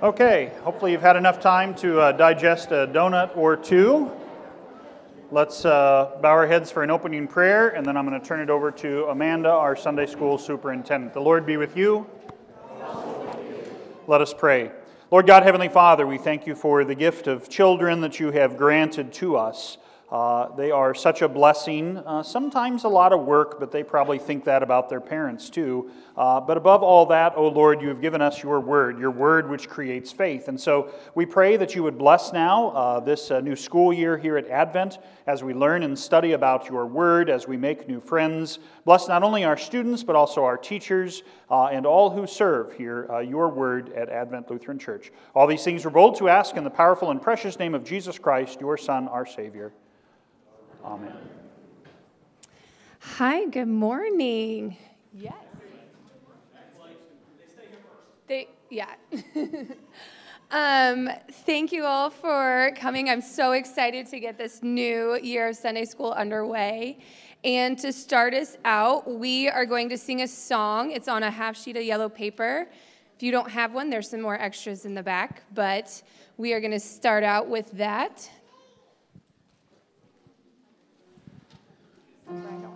Okay, hopefully you've had enough time to uh, digest a donut or two. Let's uh, bow our heads for an opening prayer, and then I'm going to turn it over to Amanda, our Sunday school superintendent. The Lord be with you. Let us pray. Lord God, Heavenly Father, we thank you for the gift of children that you have granted to us. Uh, they are such a blessing, uh, sometimes a lot of work, but they probably think that about their parents too. Uh, but above all that, O Lord, you have given us your word, your word which creates faith. And so we pray that you would bless now uh, this uh, new school year here at Advent as we learn and study about your word, as we make new friends. Bless not only our students, but also our teachers uh, and all who serve here your word at Advent Lutheran Church. All these things we're bold to ask in the powerful and precious name of Jesus Christ, your Son, our Savior. Amen. Hi, good morning. Yes. They, yeah. um, thank you all for coming. I'm so excited to get this new year of Sunday school underway. And to start us out, we are going to sing a song. It's on a half sheet of yellow paper. If you don't have one, there's some more extras in the back, but we are going to start out with that. I don't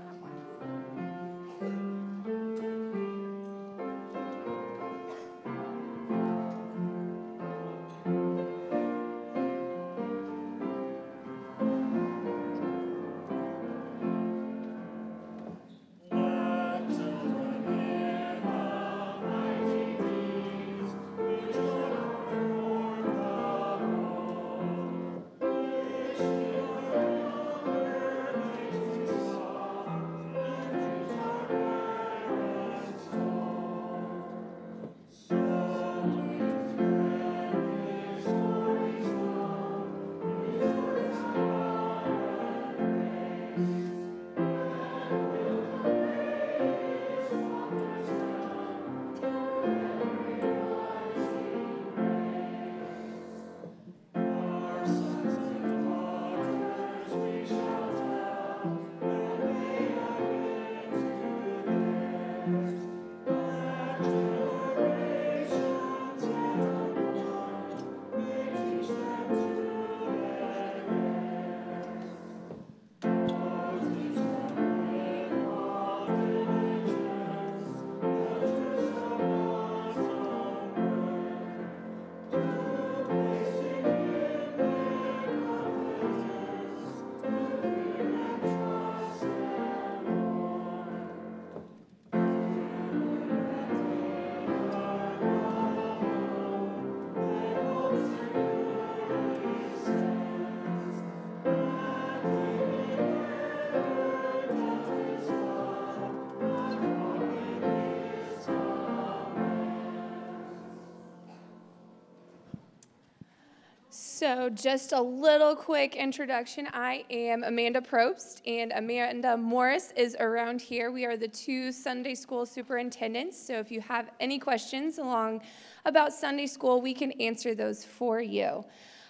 So, just a little quick introduction. I am Amanda Probst, and Amanda Morris is around here. We are the two Sunday school superintendents. So, if you have any questions along about Sunday school, we can answer those for you.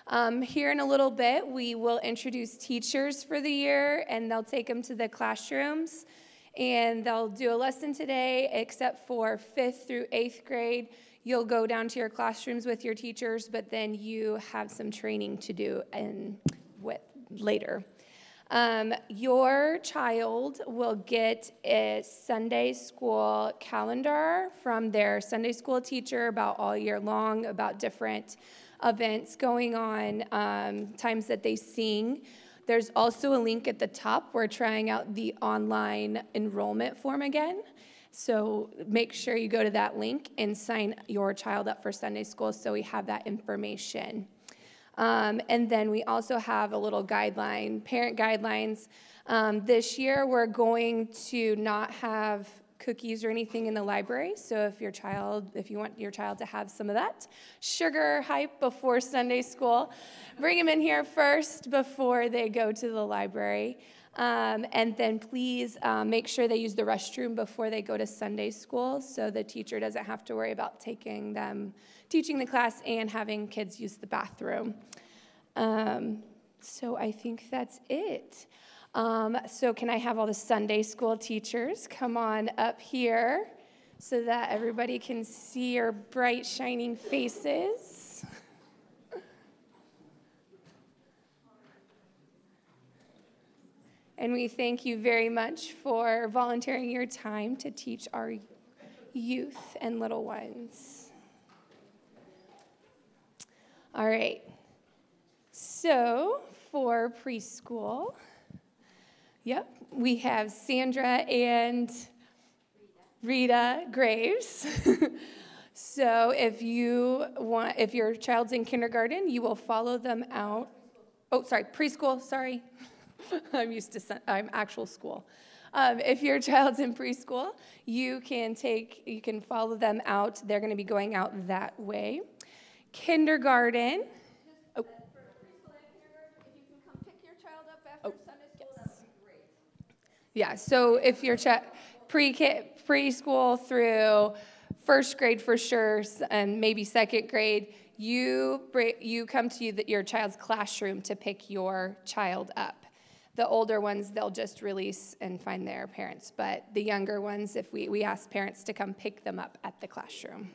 Um, here in a little bit, we will introduce teachers for the year, and they'll take them to the classrooms, and they'll do a lesson today, except for fifth through eighth grade you'll go down to your classrooms with your teachers, but then you have some training to do and with later. Um, your child will get a Sunday school calendar from their Sunday school teacher about all year long, about different events going on, um, times that they sing. There's also a link at the top. We're trying out the online enrollment form again. So make sure you go to that link and sign your child up for Sunday school so we have that information. Um, and then we also have a little guideline, parent guidelines. Um, this year, we're going to not have cookies or anything in the library. So if your child, if you want your child to have some of that sugar hype before Sunday school, bring them in here first before they go to the library. Um, and then please um, make sure they use the restroom before they go to Sunday school so the teacher doesn't have to worry about taking them, teaching the class, and having kids use the bathroom. Um, so I think that's it. Um, so, can I have all the Sunday school teachers come on up here so that everybody can see your bright, shining faces? And we thank you very much for volunteering your time to teach our youth and little ones. All right. So, for preschool, yep, we have Sandra and Rita Graves. so, if you want, if your child's in kindergarten, you will follow them out. Oh, sorry, preschool, sorry. I'm used to, I'm actual school. Um, if your child's in preschool, you can take, you can follow them out. They're going to be going out that way. Kindergarten. Oh. Yeah, so if your child pre preschool through first grade for sure, and maybe second grade, you you come to your child's classroom to pick your child up. The older ones, they'll just release and find their parents. But the younger ones, if we, we ask parents to come pick them up at the classroom.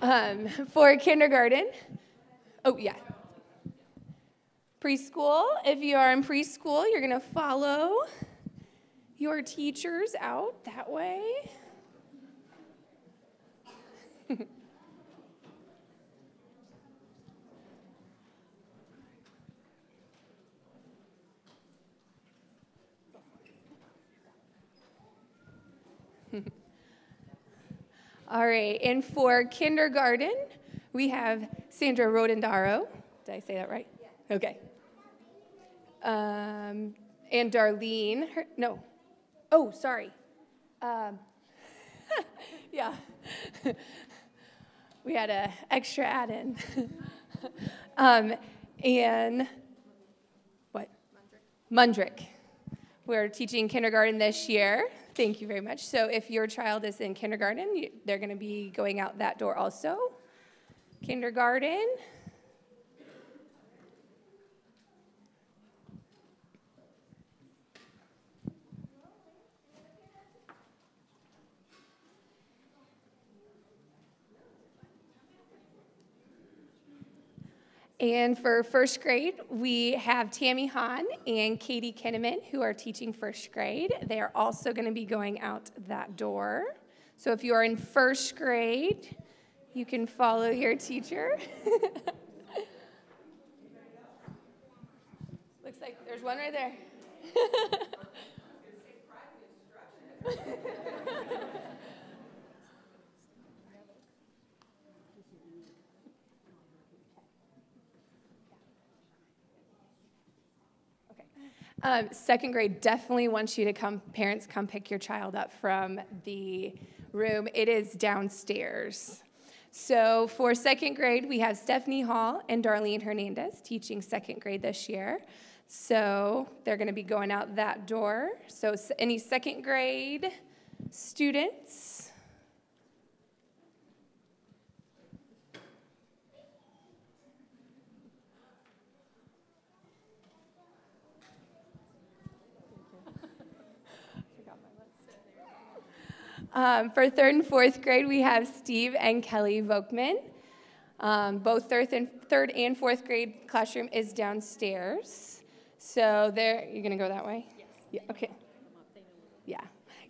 Um, for kindergarten, oh, yeah. Preschool, if you are in preschool, you're going to follow your teachers out that way. All right, and for kindergarten, we have Sandra Rodendaro. Did I say that right? Yeah. Okay. Um, and Darlene, her, no. Oh, sorry. Um, yeah. we had an extra add in. um, and what? Mundrick. We're teaching kindergarten this year. Thank you very much. So if your child is in kindergarten, they're going to be going out that door also. Kindergarten. And for first grade, we have Tammy Hahn and Katie Kinneman who are teaching first grade. They are also going to be going out that door. So if you are in first grade, you can follow your teacher. Looks like there's one right there. Um, second grade definitely wants you to come, parents, come pick your child up from the room. It is downstairs. So for second grade, we have Stephanie Hall and Darlene Hernandez teaching second grade this year. So they're going to be going out that door. So any second grade students, Um, for third and fourth grade, we have Steve and Kelly Vokman. Um, both third and, third and fourth grade classroom is downstairs. So there, you're gonna go that way? Yes. Yeah, okay. Yeah.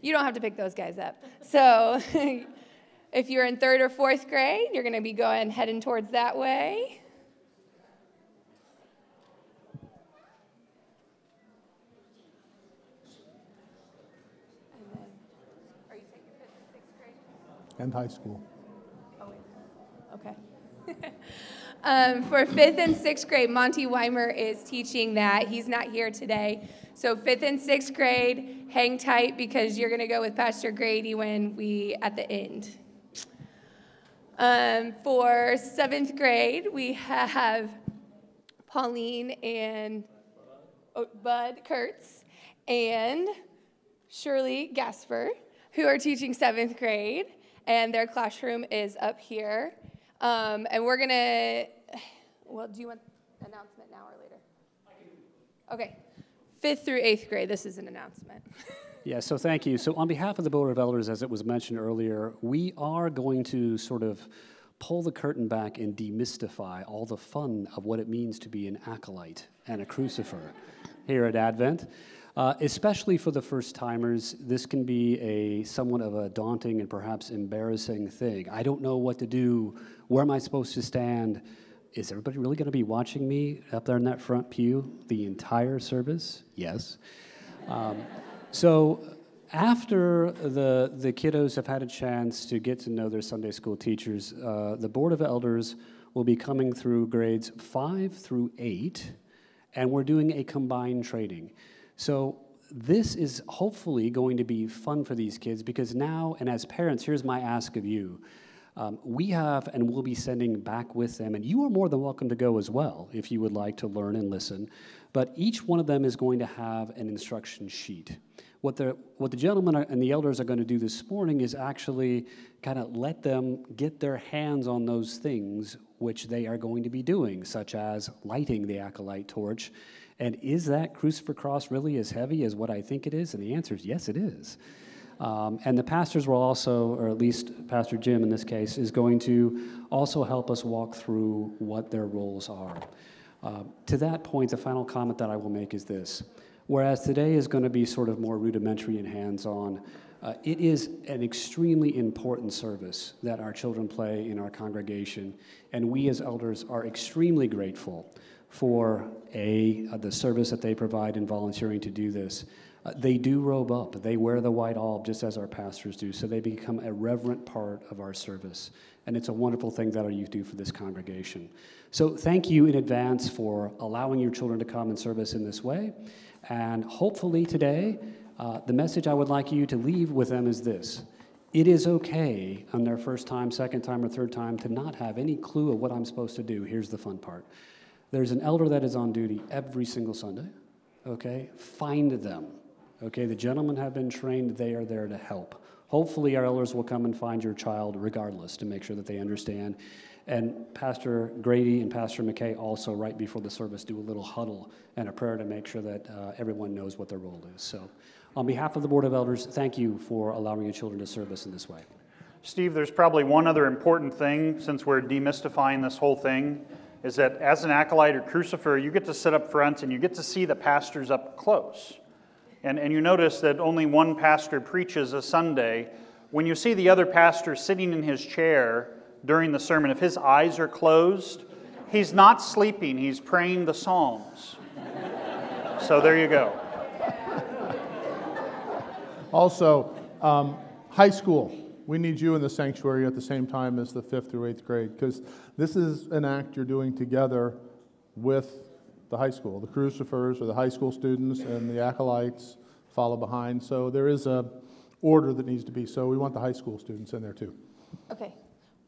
You don't have to pick those guys up. So if you're in third or fourth grade, you're gonna be going heading towards that way. And high school. Oh, okay. um, for fifth and sixth grade, Monty Weimer is teaching that. He's not here today. So fifth and sixth grade, hang tight because you're going to go with Pastor Grady when we at the end. Um, for seventh grade, we have Pauline and oh, Bud Kurtz and Shirley Gasper, who are teaching seventh grade and their classroom is up here. Um, and we're gonna, well, do you want announcement now or later? Okay, fifth through eighth grade, this is an announcement. yeah, so thank you. So on behalf of the Board of Elders, as it was mentioned earlier, we are going to sort of pull the curtain back and demystify all the fun of what it means to be an acolyte and a crucifer. here at Advent. Uh, especially for the first timers, this can be a somewhat of a daunting and perhaps embarrassing thing. I don't know what to do. Where am I supposed to stand? Is everybody really going to be watching me up there in that front pew the entire service? Yes. Um, so after the, the kiddos have had a chance to get to know their Sunday school teachers, uh, the Board of Elders will be coming through grades five through eight, and we're doing a combined training. So this is hopefully going to be fun for these kids because now, and as parents, here's my ask of you. Um, we have and will be sending back with them, and you are more than welcome to go as well if you would like to learn and listen. But each one of them is going to have an instruction sheet. What the, what the gentlemen and the elders are going to do this morning is actually kind of let them get their hands on those things which they are going to be doing, such as lighting the acolyte torch and is that crucifer cross really as heavy as what I think it is? And the answer is yes, it is. Um, and the pastors will also, or at least Pastor Jim in this case, is going to also help us walk through what their roles are. Uh, to that point, the final comment that I will make is this. Whereas today is going to be sort of more rudimentary and hands on, uh, it is an extremely important service that our children play in our congregation, and we as elders are extremely grateful for a uh, the service that they provide in volunteering to do this. Uh, they do robe up. They wear the white alb just as our pastors do, so they become a reverent part of our service. And it's a wonderful thing that our youth do for this congregation. So thank you in advance for allowing your children to come and service in this way. And hopefully today, uh, the message I would like you to leave with them is this. It is okay on their first time, second time, or third time to not have any clue of what I'm supposed to do. Here's the fun part there's an elder that is on duty every single Sunday. Okay? Find them. Okay? The gentlemen have been trained, they are there to help. Hopefully, our elders will come and find your child regardless to make sure that they understand. And Pastor Grady and Pastor McKay also, right before the service, do a little huddle and a prayer to make sure that uh, everyone knows what their role is. So, on behalf of the Board of Elders, thank you for allowing your children to serve us in this way. Steve, there's probably one other important thing since we're demystifying this whole thing is that as an acolyte or crucifer, you get to sit up front and you get to see the pastors up close. And, and you notice that only one pastor preaches a Sunday. When you see the other pastor sitting in his chair during the sermon, if his eyes are closed, he's not sleeping, he's praying the Psalms. so there you go. Also, um, high school we need you in the sanctuary at the same time as the fifth through eighth grade because this is an act you're doing together with the high school. The crucifers or the high school students and the acolytes follow behind. So there is a order that needs to be. So we want the high school students in there too. Okay.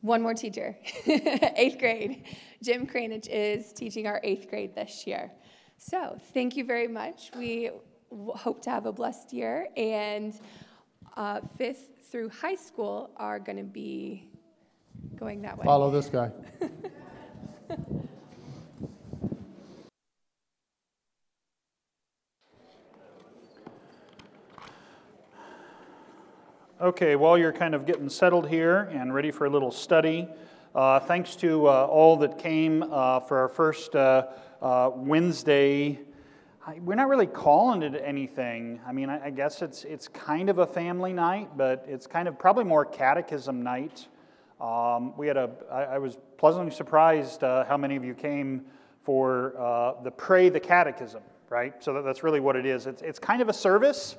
One more teacher, eighth grade. Jim Cranich is teaching our eighth grade this year. So thank you very much. We hope to have a blessed year. And uh, fifth through high school are going to be going that way. Follow this guy. Okay, while you're kind of getting settled here and ready for a little study, uh, thanks to uh, all that came uh, for our first uh, Wednesday we're not really calling it anything. I mean, I, I, guess it's, it's kind of a family night, but it's kind of probably more catechism night. Um, we had a, I, I was pleasantly surprised uh, how many of you came for uh, the Pray the Catechism, right? So that, that's really what it is. It's, it's kind of a service,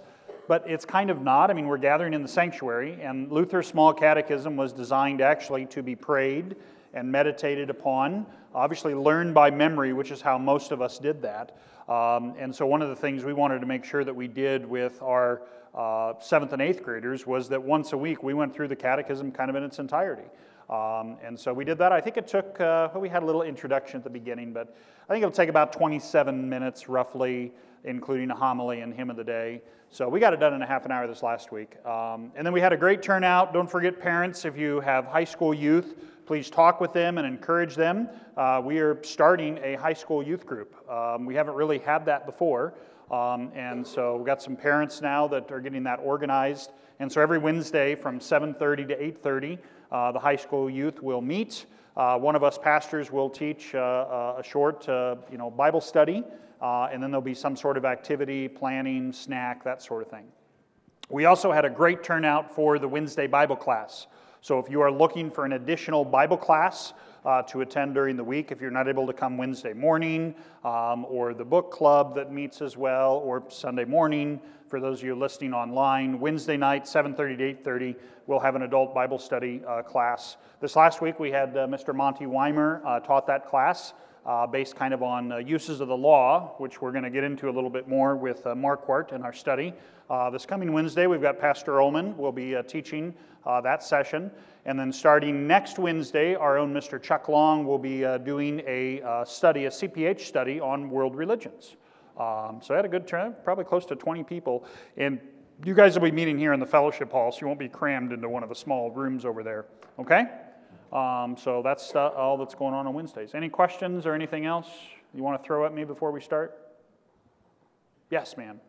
but it's kind of not. I mean, we're gathering in the sanctuary, and Luther's Small Catechism was designed actually to be prayed and meditated upon, obviously learn by memory, which is how most of us did that. Um, and so, one of the things we wanted to make sure that we did with our uh, seventh and eighth graders was that once a week we went through the catechism kind of in its entirety. Um, and so we did that. I think it took, uh, we had a little introduction at the beginning, but I think it'll take about 27 minutes roughly, including a homily and hymn of the day. So we got it done in a half an hour this last week. Um, and then we had a great turnout. Don't forget, parents, if you have high school youth, please talk with them and encourage them. Uh, we are starting a high school youth group. Um, we haven't really had that before. Um, and so we've got some parents now that are getting that organized. And so every Wednesday from 7.30 to 8.30, uh, the high school youth will meet. Uh, one of us pastors will teach uh, a short you know, Bible study, and then there'll be some sort of activity, planning, snack, that sort of thing. We also had a great turnout for the Wednesday Bible class. So if you are looking for an additional Bible class, uh, to attend during the week if you're not able to come Wednesday morning, um, or the book club that meets as well, or Sunday morning. For those of you listening online, Wednesday night, 7:30 to 8:30, we'll have an adult Bible study uh, class. This last week we had uh, Mr. Monty Weimer uh, taught that class. Uh, based kind of on uh, uses of the law, which we're going to get into a little bit more with uh, Marquart in our study. Uh, this coming Wednesday, we've got Pastor Ullman will be uh, teaching uh, that session. And then starting next Wednesday, our own Mr. Chuck Long will be doing a study, a CPH study on world religions. Um, so I had a good turn, probably close to 20 people. And you guys will be meeting here in the fellowship hall, so you won't be crammed into one of the small rooms over there. Okay? Um, so that's uh, all that's going on on Wednesdays. Any questions or anything else you want to throw at me before we start? Yes, ma'am.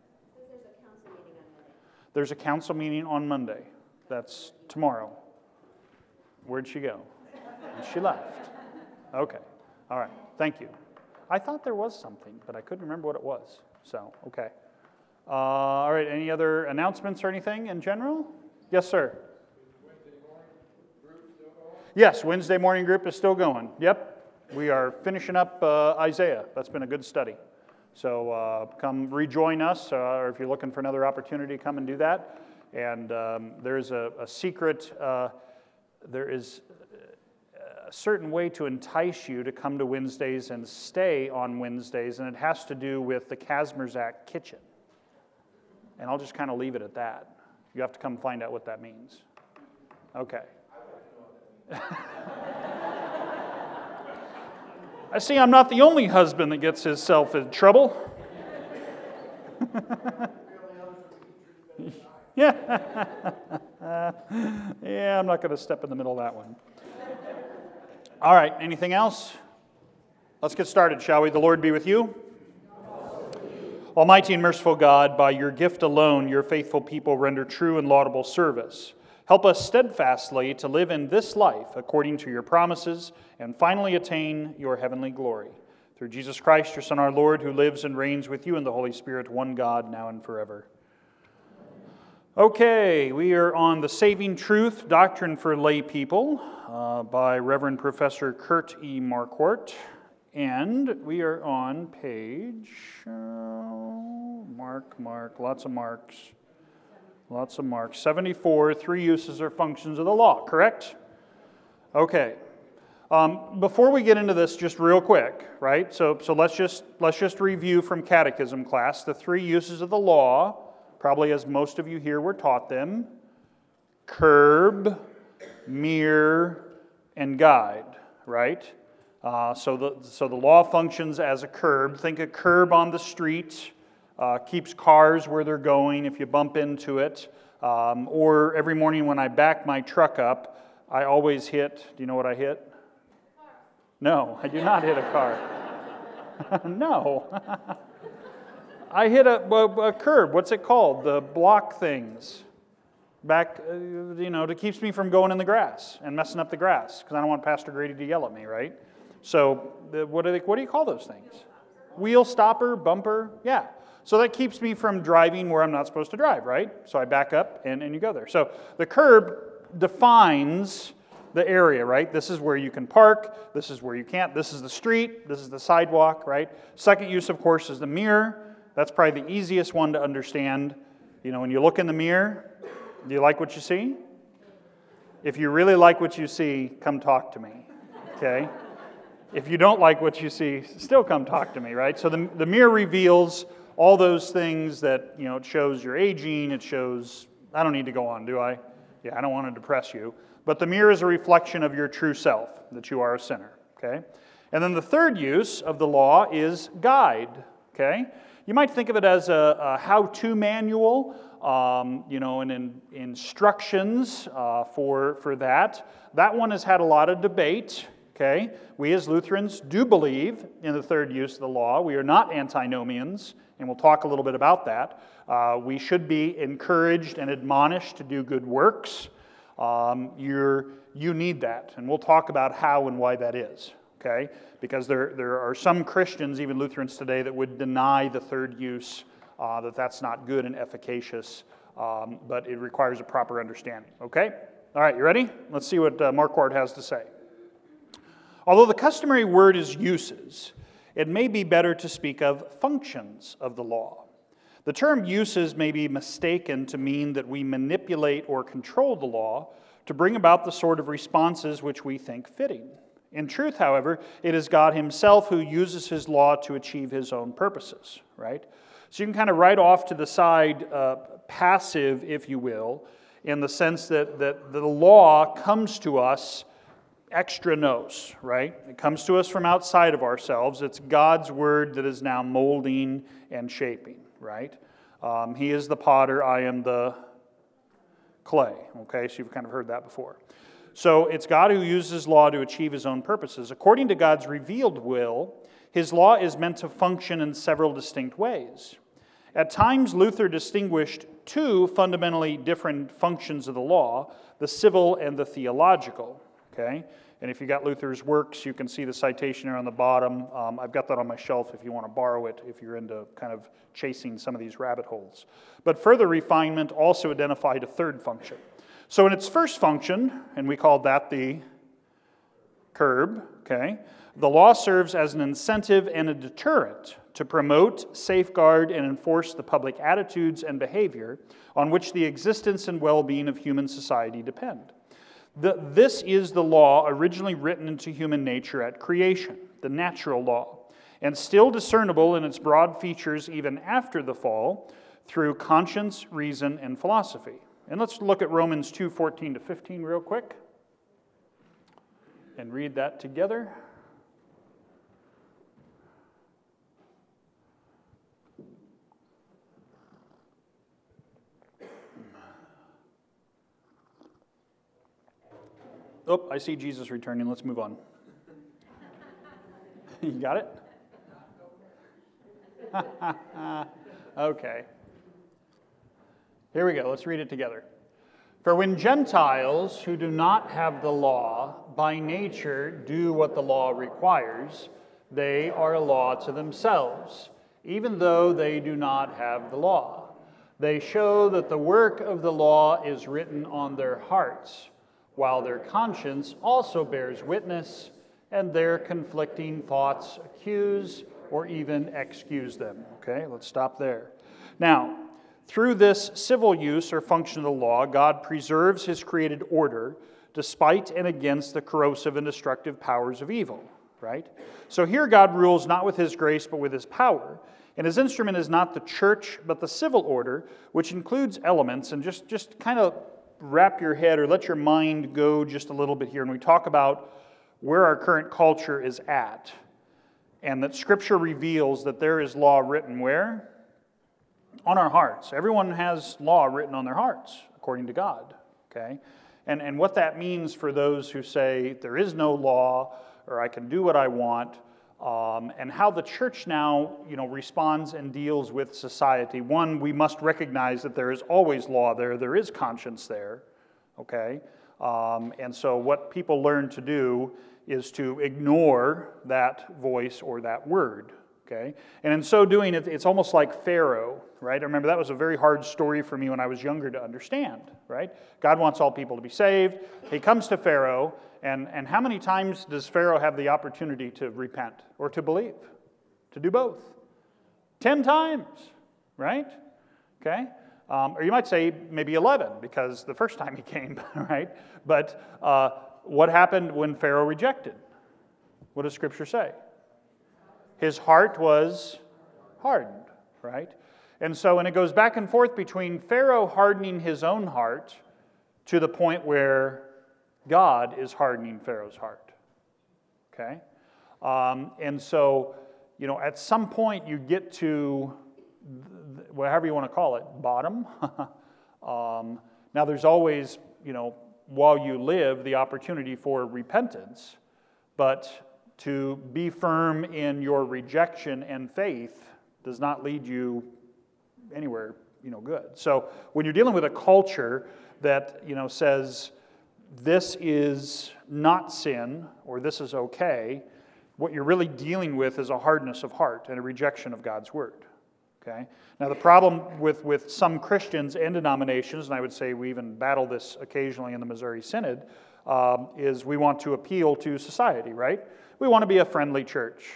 There's a council meeting on Monday. That's tomorrow. Where'd she go? she left. Okay. All right. Thank you. I thought there was something, but I couldn't remember what it was. So, okay. Uh, all right. Any other announcements or anything in general? Yes, sir. Yes, Wednesday morning group is still going. Yep, we are finishing up uh, Isaiah. That's been a good study. So uh, come rejoin us, uh, or if you're looking for another opportunity, come and do that. And um, there's a, a secret, uh, there is a certain way to entice you to come to Wednesdays and stay on Wednesdays, and it has to do with the Kazmierzak kitchen. And I'll just kind of leave it at that. You have to come find out what that means. Okay. I see I'm not the only husband that gets himself in trouble. yeah. yeah, I'm not going to step in the middle of that one. All right, anything else? Let's get started, shall we? The Lord be with you. Almighty and merciful God, by your gift alone, your faithful people render true and laudable service. Help us steadfastly to live in this life according to your promises and finally attain your heavenly glory. Through Jesus Christ, your Son, our Lord, who lives and reigns with you in the Holy Spirit, one God, now and forever. Okay, we are on the Saving Truth Doctrine for Lay People uh, by Reverend Professor Kurt E. Marquart. And we are on page, uh, mark, mark, lots of marks. Lots of marks. 74, three uses or functions of the law, correct? Okay. Um, before we get into this, just real quick, right? So, so let's, just, let's just review from catechism class the three uses of the law, probably as most of you here were taught them curb, mirror, and guide, right? Uh, so, the, so the law functions as a curb. Think a curb on the street uh, keeps cars where they're going if you bump into it. Um, or every morning when I back my truck up, I always hit, do you know what I hit? No, I do not hit a car. no. I hit a, a, a, curb. What's it called? The block things. Back, uh, you know, it keeps me from going in the grass and messing up the grass because I don't want Pastor Grady to yell at me, right? So, the, what, they, what do you call those things? Wheel stopper, bumper? Yeah. So that keeps me from driving where I'm not supposed to drive, right? So I back up and, and you go there. So the curb defines the area, right? This is where you can park, this is where you can't, this is the street, this is the sidewalk, right? Second use, of course, is the mirror. That's probably the easiest one to understand. You know, when you look in the mirror, do you like what you see? If you really like what you see, come talk to me, okay? if you don't like what you see, still come talk to me, right? So the, the mirror reveals all those things that, you know, it shows your aging, it shows, I don't need to go on, do I? Yeah, I don't want to depress you. But the mirror is a reflection of your true self, that you are a sinner, okay? And then the third use of the law is guide, okay? You might think of it as a, a how to manual, um, you know, and in, instructions uh, for, for that. That one has had a lot of debate. Okay? We as Lutherans do believe in the third use of the law. We are not antinomians and we'll talk a little bit about that. Uh, we should be encouraged and admonished to do good works. um, you're, you need that. And we'll talk about how and why that is, okay? Because there, there are some Christians, even Lutherans today, that would deny the third use, uh, that that's not good and efficacious, um, but it requires a proper understanding, okay? All right, you ready? Let's see what uh, Marquart has to say. Although the customary word is uses, it may be better to speak of functions of the law. The term uses may be mistaken to mean that we manipulate or control the law to bring about the sort of responses which we think fitting. In truth, however, it is God Himself who uses His law to achieve His own purposes, right? So you can kind of write off to the side, uh, passive, if you will, in the sense that, that the law comes to us extra nos, right? It comes to us from outside of ourselves. It's God's word that is now molding and shaping, right? Um, he is the potter, I am the clay, okay? So you've kind of heard that before. So it's God who uses law to achieve his own purposes. According to God's revealed will, his law is meant to function in several distinct ways. At times, Luther distinguished two fundamentally different functions of the law the civil and the theological. Okay? And if you got Luther's works, you can see the citation here on the bottom. Um, I've got that on my shelf if you want to borrow it, if you're into kind of chasing some of these rabbit holes. But further refinement also identified a third function. So, in its first function, and we called that the curb, okay, the law serves as an incentive and a deterrent to promote, safeguard, and enforce the public attitudes and behavior on which the existence and well being of human society depend. The, this is the law originally written into human nature at creation, the natural law, and still discernible in its broad features even after the fall through conscience, reason, and philosophy. And let's look at Romans 2 14 to 15 real quick and read that together. Oh, I see Jesus returning. Let's move on. you got it? okay. Here we go. Let's read it together. For when Gentiles who do not have the law by nature do what the law requires, they are a law to themselves, even though they do not have the law. They show that the work of the law is written on their hearts while their conscience also bears witness, and their conflicting thoughts accuse or even excuse them. Okay, let's stop there. Now, through this civil use or function of the law, God preserves his created order despite and against the corrosive and destructive powers of evil, right? So here God rules not with his grace, but with his power. And his instrument is not the church, but the civil order, which includes elements, and just, just kind of wrap your head or let your mind go just a little bit here and we talk about where our current culture is at and that scripture reveals that there is law written where? On our hearts. Everyone has law written on their hearts according to god okay? And, and what that means for those who say there is no law or i can do what i want um, and how the church now you know, responds and deals with society. One, we must recognize that there is always law there, there is conscience there, okay? Um, and so, what people learn to do is to ignore that voice or that word, okay? And in so doing, it, it's almost like Pharaoh, right? I remember that was a very hard story for me when I was younger to understand, right? God wants all people to be saved. He comes to Pharaoh and, and how many times does Pharaoh have the opportunity to repent or to believe? To do both? Ten times, right? Okay? Um, or you might say maybe 11 because the first time he came, right? But uh, what happened when Pharaoh rejected? What does Scripture say? His heart was hardened, right? And so, when it goes back and forth between Pharaoh hardening his own heart to the point where God is hardening Pharaoh's heart. Okay? Um, and so, you know, at some point you get to, whatever you want to call it, bottom. um, now, there's always, you know, while you live, the opportunity for repentance, but to be firm in your rejection and faith does not lead you anywhere, you know, good. So when you're dealing with a culture that, you know, says, this is not sin or this is okay, what you're really dealing with is a hardness of heart and a rejection of God's word. Okay? Now, the problem with, with some Christians and denominations, and I would say we even battle this occasionally in the Missouri Synod, um, is we want to appeal to society, right? We want to be a friendly church.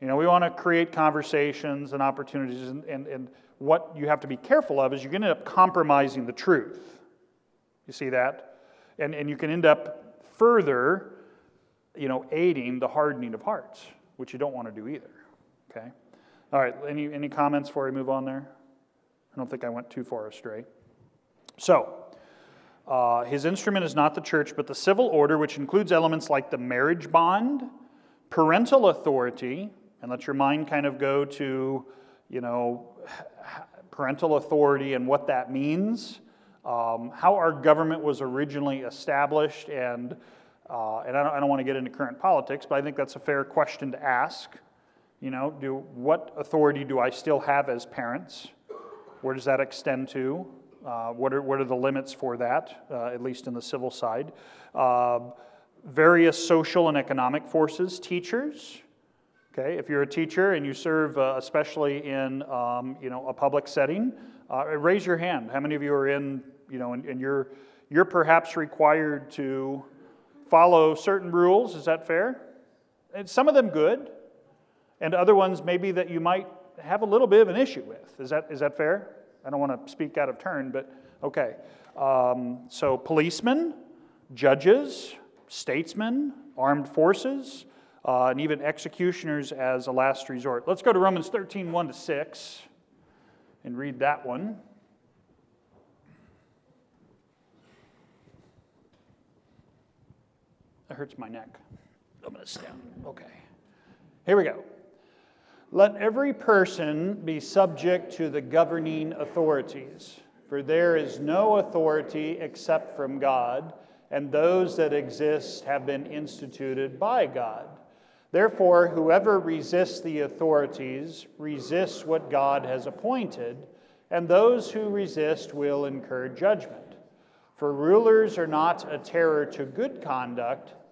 You know, we want to create conversations and opportunities, and, and, and what you have to be careful of is you're going to end up compromising the truth. You see that? And, and you can end up further, you know, aiding the hardening of hearts, which you don't want to do either. Okay? All right, any, any comments before we move on there? I don't think I went too far astray. So, uh, his instrument is not the church, but the civil order, which includes elements like the marriage bond, parental authority, and let your mind kind of go to, you know, parental authority and what that means, um, how our government was originally established, and, uh, and I don't, I don't want to get into current politics, but I think that's a fair question to ask. You know, do, what authority do I still have as parents? Where does that extend to? Uh, what, are, what are the limits for that, uh, at least in the civil side? Uh, various social and economic forces, teachers. Okay, if you're a teacher and you serve, uh, especially in um, you know a public setting, uh, raise your hand. How many of you are in you know and, and you're you're perhaps required to follow certain rules? Is that fair? And some of them good, and other ones maybe that you might have a little bit of an issue with. Is that is that fair? I don't want to speak out of turn, but okay. Um, so, policemen, judges, statesmen, armed forces, uh, and even executioners as a last resort. Let's go to Romans 13 1 to 6 and read that one. That hurts my neck. I'm going to stand. Okay. Here we go. Let every person be subject to the governing authorities, for there is no authority except from God, and those that exist have been instituted by God. Therefore, whoever resists the authorities resists what God has appointed, and those who resist will incur judgment. For rulers are not a terror to good conduct,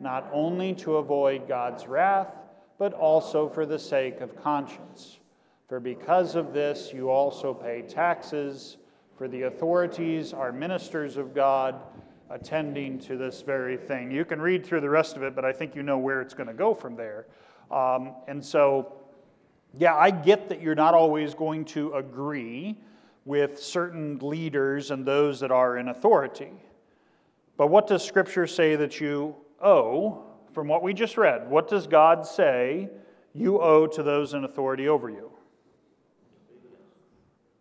not only to avoid God's wrath, but also for the sake of conscience. For because of this, you also pay taxes, for the authorities are ministers of God, attending to this very thing. You can read through the rest of it, but I think you know where it's going to go from there. Um, and so, yeah, I get that you're not always going to agree with certain leaders and those that are in authority. But what does Scripture say that you owe, from what we just read, what does God say you owe to those in authority over you?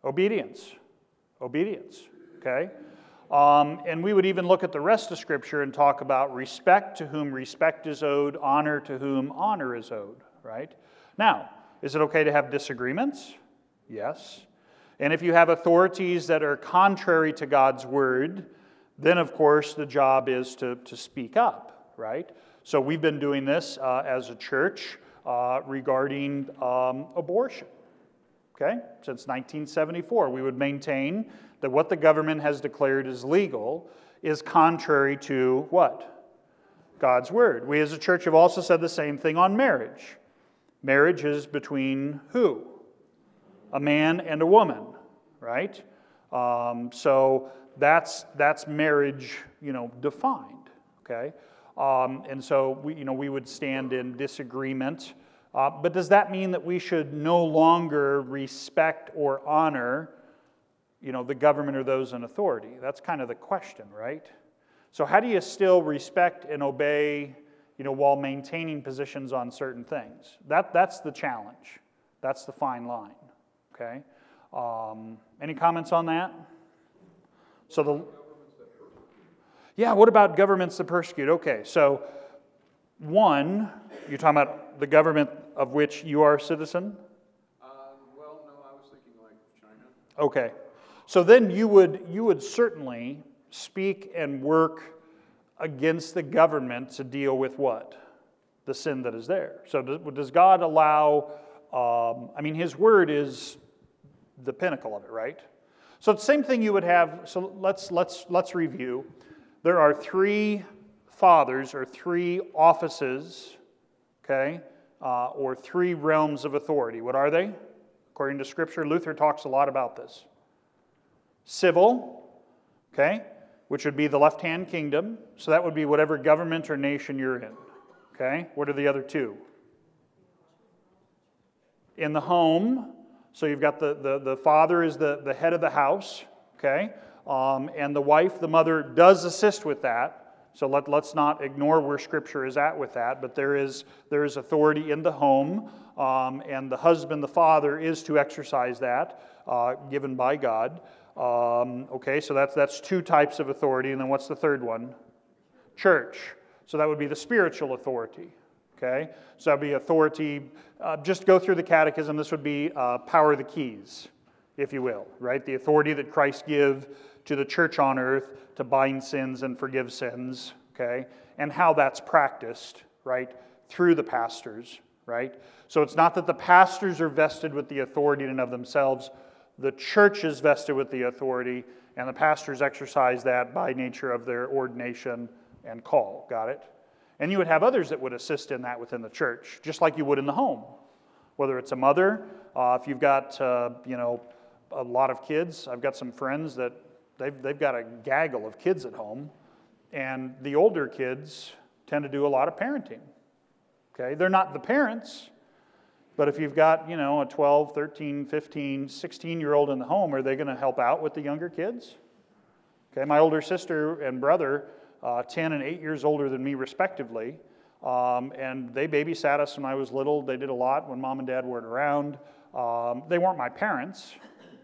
Obedience. Obedience. Okay? Um, and we would even look at the rest of Scripture and talk about respect to whom respect is owed, honor to whom honor is owed, right? Now, is it okay to have disagreements? Yes. And if you have authorities that are contrary to God's word, then of course the job is to, to speak up right? So we've been doing this uh, as a church uh, regarding um, abortion, okay? Since 1974. We would maintain that what the government has declared is legal is contrary to what? God's word. We as a church have also said the same thing on marriage. Marriage is between who? A man and a woman, right? Um, so that's, that's marriage, you know, defined, okay? Um, and so we, you know, we would stand in disagreement. Uh, but does that mean that we should no longer respect or honor you know, the government or those in authority? That's kind of the question, right? So how do you still respect and obey you know, while maintaining positions on certain things? That, that's the challenge. That's the fine line. Okay? Um, any comments on that? So the Yeah, what about governments that persecute? Okay, so one, you're talking about the government of which you are a citizen? Uh, well, no, I was thinking like China. Okay. So then you would, you would certainly speak and work against the government to deal with what? The sin that is there. So does God allow, um, I mean, His word is the pinnacle of it, right? So the same thing you would have, so let's, let's, let's review. There are three fathers or three offices, okay, uh, or three realms of authority. What are they? According to Scripture, Luther talks a lot about this. Civil, okay, which would be the left hand kingdom. So that would be whatever government or nation you're in. Okay, what are the other two? In the home, so you've got the, the, the father is the, the head of the house, okay, um, and the wife, the mother, does assist with that. So let, let's not ignore where Scripture is at with that, but there is, there is authority in the home, um, and the husband, the father, is to exercise that uh, given by God. Um, okay, so that's, that's two types of authority, and then what's the third one? Church. So that would be the spiritual authority. Okay, so that'd be authority. Uh, just go through the catechism. This would be uh, power of the keys, if you will, right? The authority that Christ give to the church on earth to bind sins and forgive sins, okay? And how that's practiced, right? Through the pastors, right? So it's not that the pastors are vested with the authority in and of themselves, the church is vested with the authority, and the pastors exercise that by nature of their ordination and call. Got it? And you would have others that would assist in that within the church, just like you would in the home. Whether it's a mother, uh, if you've got, uh, you know, a lot of kids, I've got some friends that They've, they've got a gaggle of kids at home, and the older kids tend to do a lot of parenting. Okay, they're not the parents, but if you've got, you know, a 12, 13, 15, 16 year old in the home, are they going to help out with the younger kids? Okay, my older sister and brother, uh, 10 and 8 years older than me, respectively, um, and they babysat us when I was little. They did a lot when mom and dad weren't around. Um, they weren't my parents,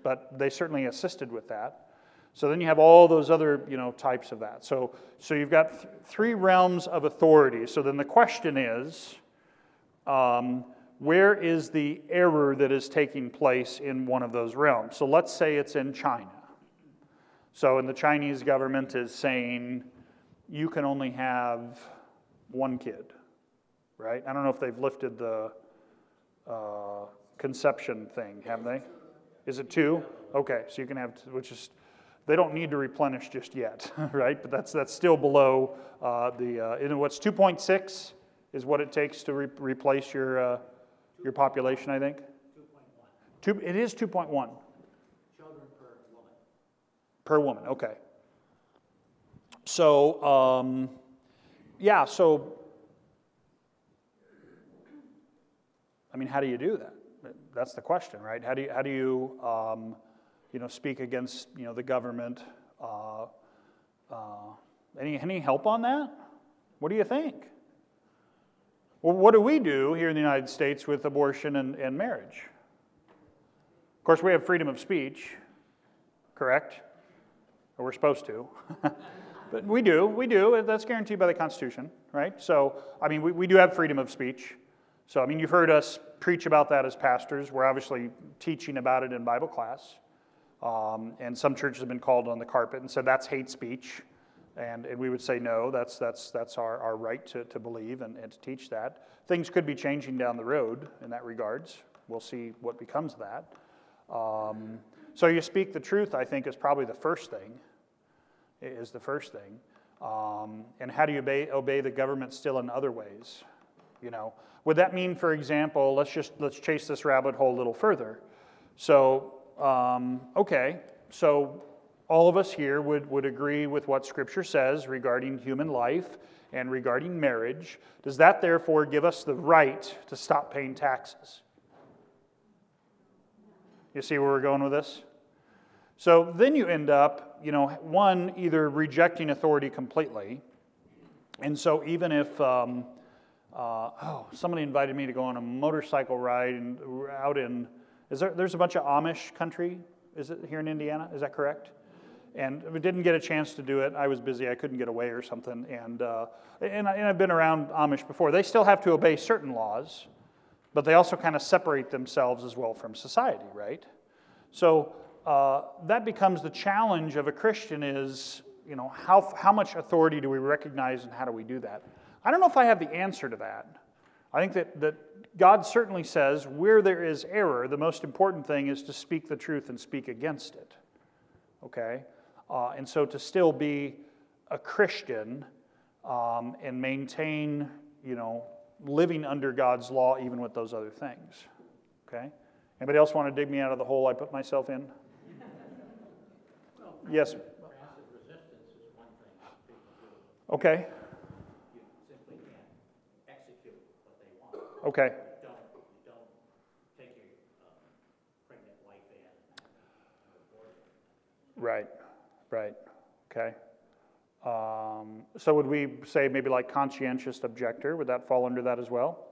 but they certainly assisted with that. So then you have all those other you know, types of that. So, so you've got th- three realms of authority. So then the question is um, where is the error that is taking place in one of those realms? So let's say it's in China. So, and the Chinese government is saying you can only have one kid, right? I don't know if they've lifted the uh, conception thing, have they? Is it two? Okay, so you can have, which is they don't need to replenish just yet, right? But that's, that's still below uh, the, uh, in what's 2.6 is what it takes to re- replace your, uh, your population, I think? 2.1. Two, it is 2.1. Children per woman. Per woman, okay. So, um, yeah, so, I mean, how do you do that? That's the question, right? How do you, how do you um, you know, speak against, you know, the government. Uh, uh, any, any help on that? What do you think? Well, what do we do here in the United States with abortion and, and marriage? Of course, we have freedom of speech, correct? Or we're supposed to. but we do, we do. That's guaranteed by the Constitution, right? So, I mean, we, we do have freedom of speech. So, I mean, you've heard us preach about that as pastors. We're obviously teaching about it in Bible class. Um, and some churches have been called on the carpet and said that's hate speech. And, and we would say no, that's, that's, that's our, our right to, to believe and, and to teach that. Things could be changing down the road in that regards. We'll see what becomes of that. Um, so you speak the truth, I think, is probably the first thing. Is the first thing. Um, and how do you obey, obey the government still in other ways? You know, would that mean, for example, let's just let's chase this rabbit hole a little further. So um, okay, so all of us here would, would agree with what Scripture says regarding human life and regarding marriage. Does that therefore give us the right to stop paying taxes? You see where we're going with this? So then you end up, you know, one, either rejecting authority completely. And so even if, um, uh, oh, somebody invited me to go on a motorcycle ride in, out in is there, there's a bunch of Amish country, is it here in Indiana? Is that correct? And we didn't get a chance to do it. I was busy. I couldn't get away or something. And, uh, and, I, and I've been around Amish before. They still have to obey certain laws, but they also kind of separate themselves as well from society, right? So uh, that becomes the challenge of a Christian is, you know, how, how much authority do we recognize and how do we do that? I don't know if I have the answer to that. I think that, that God certainly says where there is error, the most important thing is to speak the truth and speak against it. Okay? Uh, and so to still be a Christian um, and maintain, you know, living under God's law even with those other things. Okay? Anybody else want to dig me out of the hole I put myself in? yes. Okay. Okay. Right, right, okay. Um, so would we say maybe like conscientious objector? Would that fall under that as well?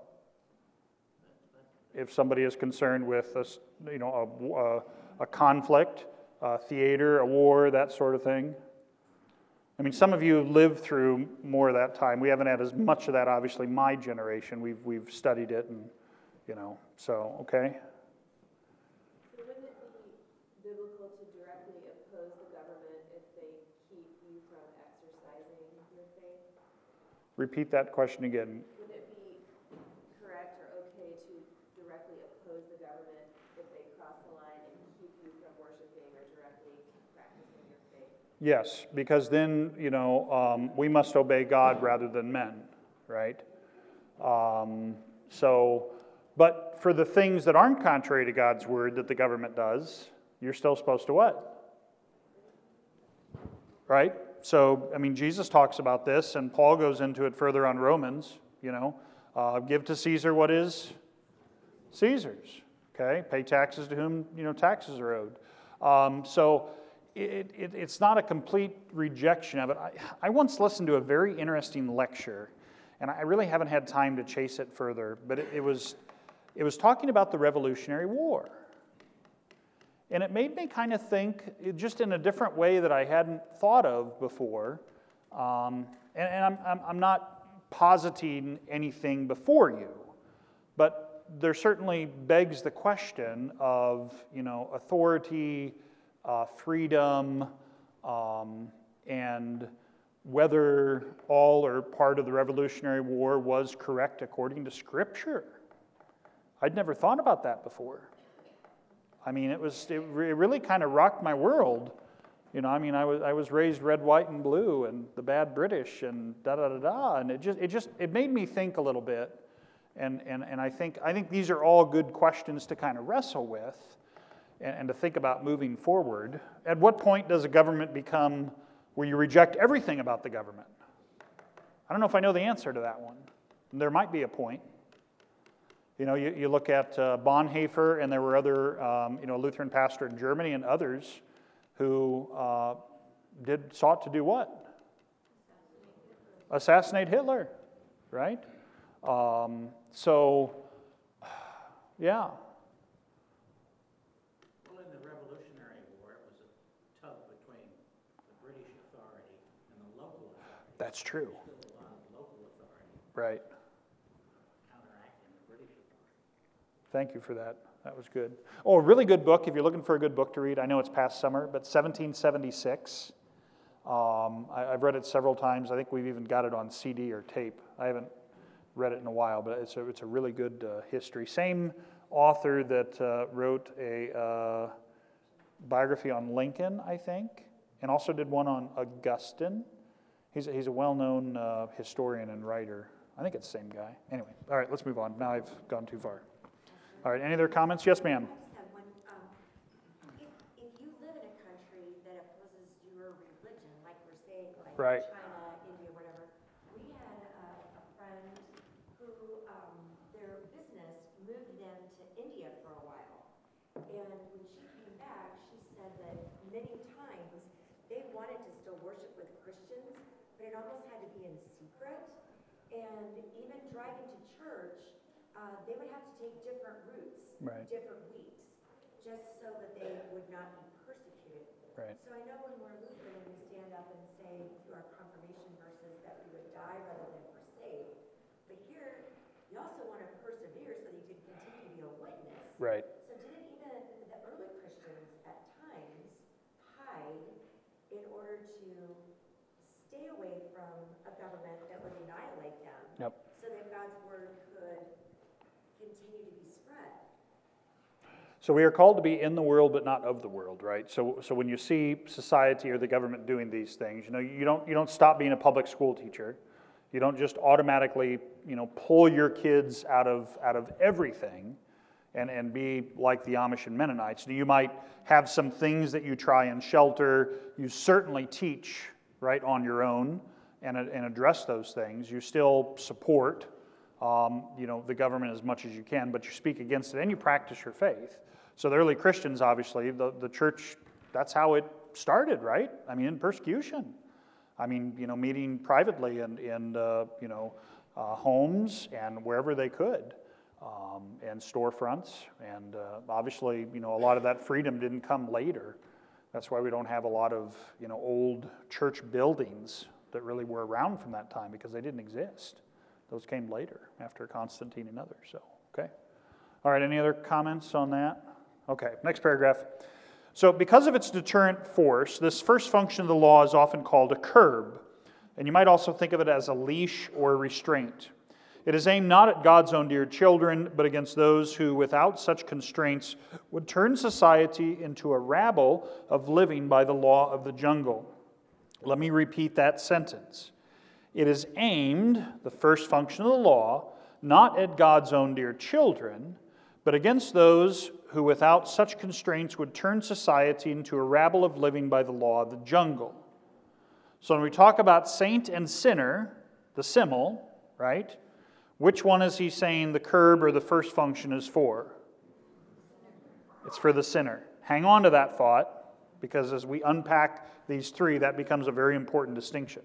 If somebody is concerned with a, you know, a, a conflict, a theater, a war, that sort of thing. I mean, some of you lived through more of that time. We haven't had as much of that, obviously, my generation. We've, we've studied it and, you know, so, okay. Repeat that question again. Would it be correct or okay to directly oppose the government if they cross the line and keep you from worshiping or directly practicing your faith? Yes, because then, you know, um, we must obey God rather than men, right? Um, so, but for the things that aren't contrary to God's word that the government does, you're still supposed to what? Right? So, I mean, Jesus talks about this, and Paul goes into it further on Romans. You know, uh, give to Caesar what is Caesar's. Okay, pay taxes to whom you know taxes are owed. Um, so, it, it, it's not a complete rejection of it. I, I once listened to a very interesting lecture, and I really haven't had time to chase it further. But it, it was it was talking about the Revolutionary War. And it made me kind of think, just in a different way that I hadn't thought of before. Um, and, and I'm, I'm, I'm, not positing anything before you, but there certainly begs the question of, you know, authority, uh, freedom, um, and whether all or part of the Revolutionary War was correct according to Scripture. I'd never thought about that before. I mean, it was it really kind of rocked my world. You know, I mean, I was I was raised red, white, and blue, and the bad British, and da da da da, and it just it just it made me think a little bit, and and and I think I think these are all good questions to kind of wrestle with, and, and to think about moving forward. At what point does a government become where you reject everything about the government? I don't know if I know the answer to that one. There might be a point. You know, you, you look at uh, Bonhoeffer, and there were other, um, you know, Lutheran pastor in Germany and others who uh, did sought to do what? Assassinate Hitler, right? Um, so, yeah. Well, in the Revolutionary War, it was a tug between the British authority and the local authority. That's true. Right. Thank you for that. That was good. Oh, a really good book, if you're looking for a good book to read, I know it's past summer, but 1776. Um, I, have read it several times. I think we've even got it on CD or tape. I haven't read it in a while, but it's a, it's a really good uh, history. Same author that uh, wrote a uh, biography on Lincoln, I think, and also did one on Augustine. He's a, he's a well known uh, historian and writer. I think it's the same guy. Anyway, all right, let's move on. Now I've gone too far. All right, any other comments? Yes, ma'am. Um, if, if you live in a country that opposes your religion, like we're saying, like right. China, India, whatever, we had a, a friend who um, their business moved them to India for a while. And when she came back, she said that many times they wanted to still worship with Christians, but it almost had to be in secret. And even driving to church, uh, they would have to take different routes, Right. different weeks, just so that they would not be persecuted. right. So I know when we're Lutheran, we stand up and say through our confirmation verses that we would die rather than forsake. But here, you also want to persevere so that you can continue to be a witness. Right. So didn't even the early Christians at times hide in order to stay away from a government that would annihilate them? Yep. So that God's word could continue to be spread. So we are called to be in the world, but not of the world, right? So, so when you see society or the government doing these things, you know, you don't, you don't stop being a public school teacher. You don't just automatically, you know, pull your kids out of, out of everything and, and be like the Amish and Mennonites. You might have some things that you try and shelter. You certainly teach, right, on your own and, and address those things. You still support, um, you know, the government as much as you can, but you speak against it and you practice your faith. So the early Christians, obviously, the, the church, that's how it started, right? I mean, in persecution. I mean, you know, meeting privately in, in uh, you know, uh, homes and wherever they could, um, and storefronts. And uh, obviously, you know, a lot of that freedom didn't come later. That's why we don't have a lot of, you know, old church buildings that really were around from that time because they didn't exist. Those came later after Constantine and others. So, okay. All right, any other comments on that? Okay, next paragraph. So, because of its deterrent force, this first function of the law is often called a curb. And you might also think of it as a leash or a restraint. It is aimed not at God's own dear children, but against those who, without such constraints, would turn society into a rabble of living by the law of the jungle. Let me repeat that sentence. It is aimed, the first function of the law, not at God's own dear children, but against those who, without such constraints, would turn society into a rabble of living by the law of the jungle. So when we talk about saint and sinner, the simul, right? Which one is he saying the curb or the first function is for? It's for the sinner. Hang on to that thought because as we unpack these three, that becomes a very important distinction.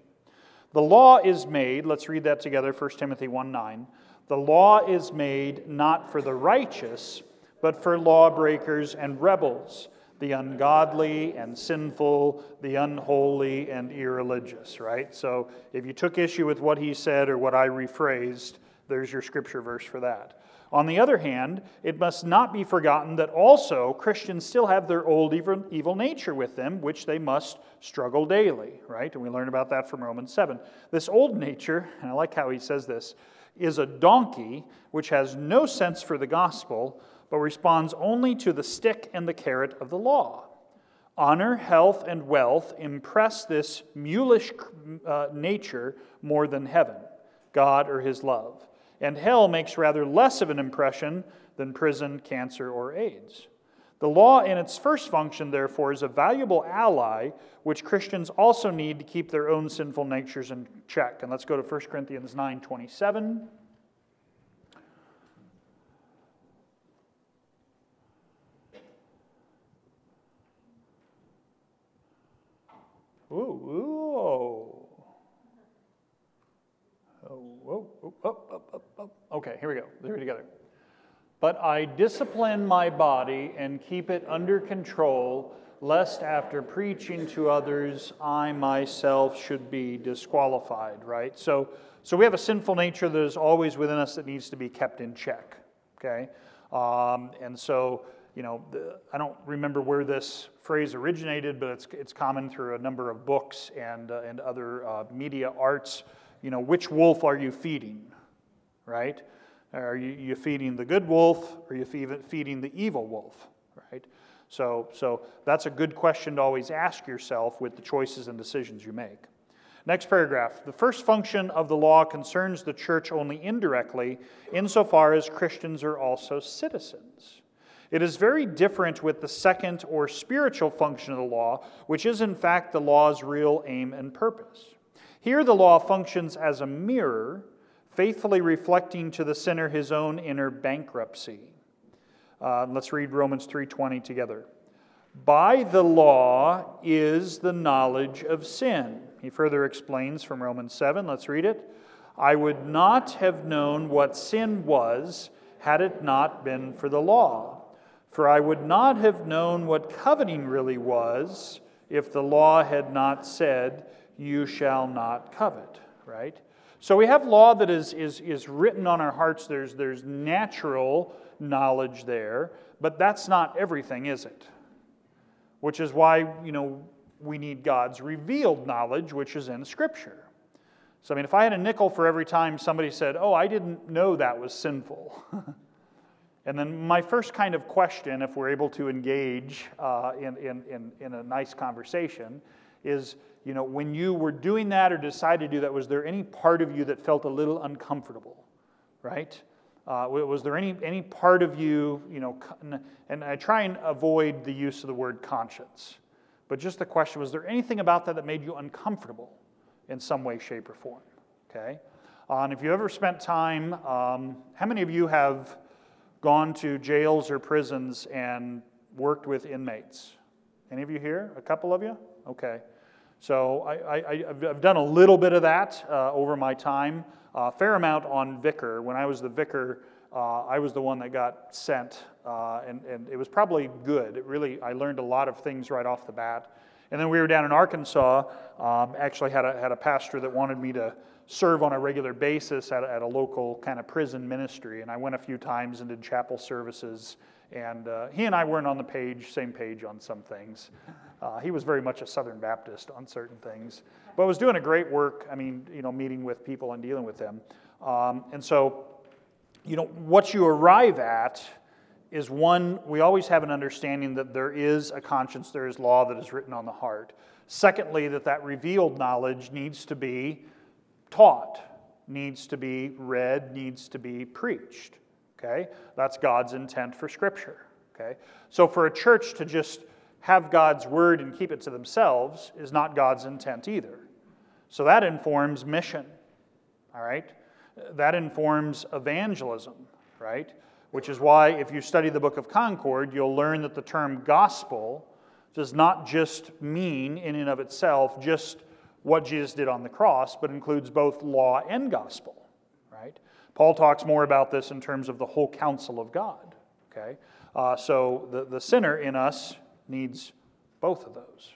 The law is made, let's read that together, 1 Timothy 1 9. The law is made not for the righteous, but for lawbreakers and rebels, the ungodly and sinful, the unholy and irreligious, right? So if you took issue with what he said or what I rephrased, there's your scripture verse for that. On the other hand, it must not be forgotten that also Christians still have their old evil, nature with them, which they must struggle daily, right? And we learn about that from Romans 7. This old nature, and I like how he says this, is a donkey which has no sense for the gospel, but responds only to the stick and the carrot of the law. Honor, health, and wealth impress this mulish uh, nature more than heaven, God, or his love. And hell makes rather less of an impression than prison, cancer, or AIDS. The law, in its first function, therefore, is a valuable ally which Christians also need to keep their own sinful natures in check. And let's go to 1 Corinthians 9 27. Ooh, ooh. Whoa, oh. Okay, here we go. There we together. But I discipline my body and keep it under control, lest after preaching to others, I myself should be disqualified, right? So, so we have a sinful nature that is always within us that needs to be kept in check, okay? Um, and so, you know, the, I don't remember where this phrase originated, but it's, it's common through a number of books and, uh, and other uh, media arts. You know, which wolf are you feeding, right? Are you, you feeding the good wolf or are you feeding the evil wolf, right? So, so that's a good question to always ask yourself with the choices and decisions you make. Next paragraph. The first function of the law concerns the church only indirectly, insofar as Christians are also citizens. It is very different with the second or spiritual function of the law, which is in fact the law's real aim and purpose. Here, the law functions as a mirror faithfully reflecting to the sinner his own inner bankruptcy. Uh, let's read Romans 3:20 together. By the law is the knowledge of sin. He further explains from Romans 7. Let's read it. I would not have known what sin was had it not been for the law. For I would not have known what coveting really was if the law had not said, You shall not covet, right? So we have law that is, is, is written on our hearts. There's, there's natural knowledge there, but that's not everything, is it? Which is why, you know, we need God's revealed knowledge, which is in Scripture. So, I mean, if I had a nickel for every time somebody said, Oh, I didn't know that was sinful. and then my first kind of question, if we're able to engage uh, in, in, in, in a nice conversation, is you know, when you were doing that or decided to do that, was there any part of you that felt a little uncomfortable, right? Uh, was there any, any part of you, you know, and I try and avoid the use of the word conscience, but just the question was there anything about that that made you uncomfortable in some way, shape, or form? Okay? Uh, and if you ever spent time, um, how many of you have gone to jails or prisons and worked with inmates? Any of you here? A couple of you? Okay. So I, have done a little bit of that uh, over my time, uh, fair amount on vicar. When I was the vicar, uh, I was the one that got sent, uh, and, and it was probably good. It really, I learned a lot of things right off the bat. And then we were down in Arkansas, um, actually had a, had a pastor that wanted me to serve on a regular basis at at a local kind of prison ministry. And I went a few times and did chapel services. And uh, he and I weren't on the page, same page on some things. Uh, he was very much a Southern Baptist on certain things, but was doing a great work. I mean, you know, meeting with people and dealing with them. Um, and so, you know, what you arrive at is one, we always have an understanding that there is a conscience, there is law that is written on the heart. Secondly, that that revealed knowledge needs to be taught, needs to be read, needs to be preached. Okay? That's God's intent for Scripture. Okay? So for a church to just have God's word and keep it to themselves is not God's intent either. So that informs mission, all right? That informs evangelism, right? Which is why, if you study the book of Concord, you'll learn that the term gospel does not just mean, in and of itself, just what Jesus did on the cross, but includes both law and gospel? Paul talks more about this in terms of the whole counsel of God, okay? Uh, so the, the sinner in us needs both of those.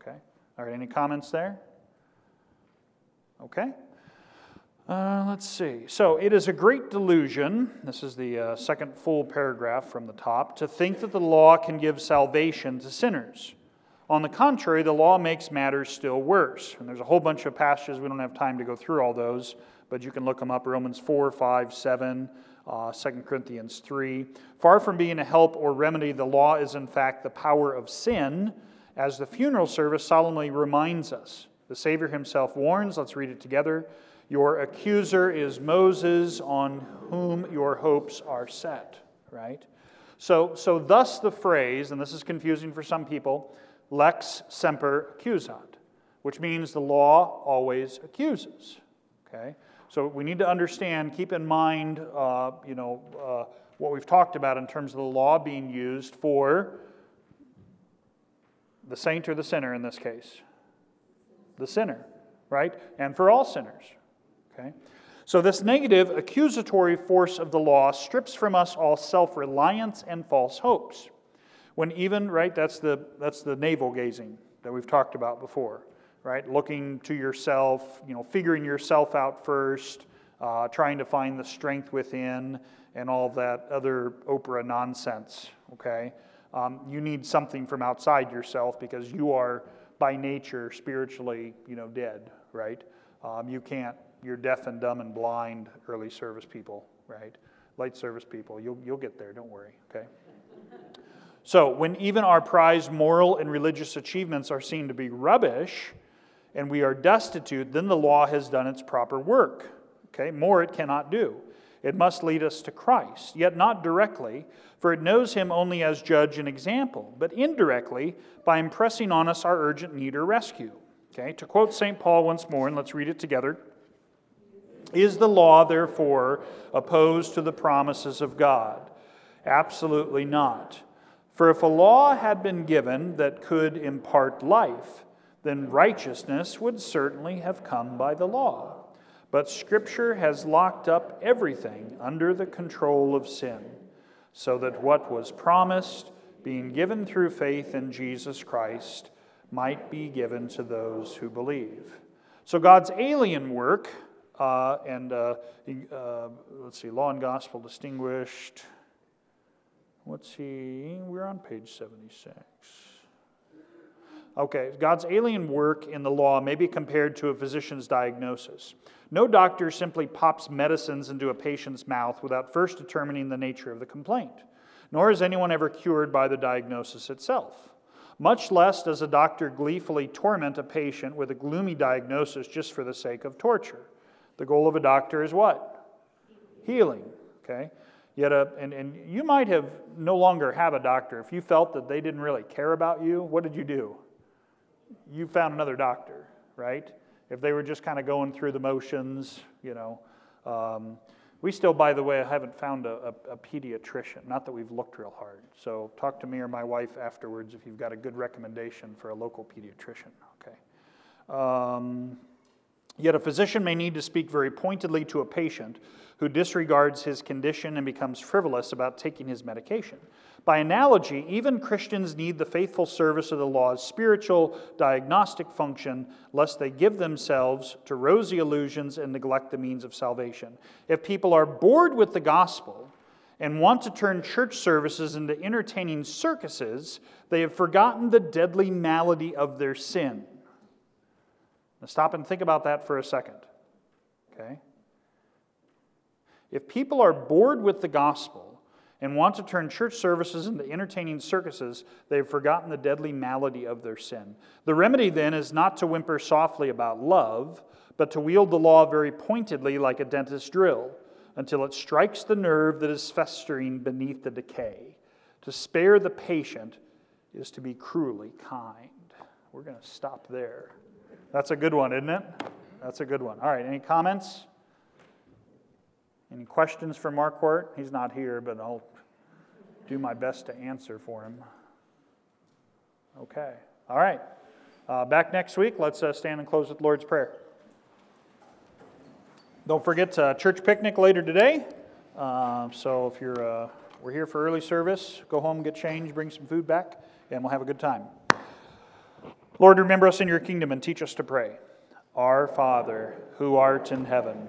Okay? All right, any comments there? Okay. Uh, let's see. So, it is a great delusion, this is the uh, second full paragraph from the top, to think that the law can give salvation to sinners. On the contrary, the law makes matters still worse. And there's a whole bunch of passages, we don't have time to go through all those, but you can look them up Romans 4, 5, 7, uh, 2 Corinthians 3. Far from being a help or remedy, the law is in fact the power of sin, as the funeral service solemnly reminds us. The Savior himself warns, let's read it together. Your accuser is Moses, on whom your hopes are set, right? So, so thus the phrase, and this is confusing for some people, lex semper accusat, which means the law always accuses, okay? So we need to understand, keep in mind, uh, you know, uh, what we've talked about in terms of the law being used for the saint or the sinner in this case. The sinner, right? And for all sinners. Okay? So, this negative accusatory force of the law strips from us all self reliance and false hopes. When even, right, that's the, that's the navel gazing that we've talked about before right? Looking to yourself, you know, figuring yourself out first, uh, trying to find the strength within, and all that other Oprah nonsense, okay? Um, you need something from outside yourself because you are, by nature, spiritually, you know, dead, right? Um, you can't, you're deaf and dumb and blind early service people, right? Late service people. You'll, you'll get there, don't worry, okay? So, when even our prized moral and religious achievements are seen to be rubbish, and we are destitute, then the law has done its proper work. Okay, more it cannot do. It must lead us to Christ, yet not directly, for it knows him only as judge and example, but indirectly by impressing on us our urgent need or rescue. Okay, to quote St. Paul once more, and let's read it together. Is the law, therefore, opposed to the promises of God? Absolutely not. For if a law had been given that could impart life, then righteousness would certainly have come by the law. But Scripture has locked up everything under the control of sin, so that what was promised, being given through faith in Jesus Christ, might be given to those who believe. So God's alien work, uh, and uh, uh, let's see, law and gospel distinguished. Let's see, we're on page 76. Okay, God's alien work in the law may be compared to a physician's diagnosis. No doctor simply pops medicines into a patient's mouth without first determining the nature of the complaint, nor is anyone ever cured by the diagnosis itself. Much less does a doctor gleefully torment a patient with a gloomy diagnosis just for the sake of torture. The goal of a doctor is what? Healing. Okay? Yet, a, and, and you might have no longer have a doctor. If you felt that they didn't really care about you, what did you do? You found another doctor, right? If they were just kind of going through the motions, you know. Um, we still, by the way, haven't found a, a, a, pediatrician. Not that we've looked real hard. So talk to me or my wife afterwards if you've got a good recommendation for a local pediatrician. Okay. Um, yet a physician may need to speak very pointedly to a patient who disregards his condition and becomes frivolous about taking his medication. By analogy, even Christians need the faithful service of the law's spiritual diagnostic function, lest they give themselves to rosy illusions and neglect the means of salvation. If people are bored with the gospel and want to turn church services into entertaining circuses, they have forgotten the deadly malady of their sin. Now, stop and think about that for a second. Okay? If people are bored with the gospel, and want to turn church services into entertaining circuses, they have forgotten the deadly malady of their sin. The remedy then is not to whimper softly about love, but to wield the law very pointedly like a dentist's drill until it strikes the nerve that is festering beneath the decay. To spare the patient is to be cruelly kind. We're going to stop there. That's a good one, isn't it? That's a good one. All right, any comments? Any questions for Marquart? He's not here, but I'll do my best to answer for him. Okay. All right. Uh, back next week. Let's uh, stand and close with Lord's Prayer. Don't forget uh, church picnic later today. Uh, so if you're uh, we're here for early service, go home, get changed, bring some food back, and we'll have a good time. Lord, remember us in your kingdom and teach us to pray. Our Father, who art in heaven,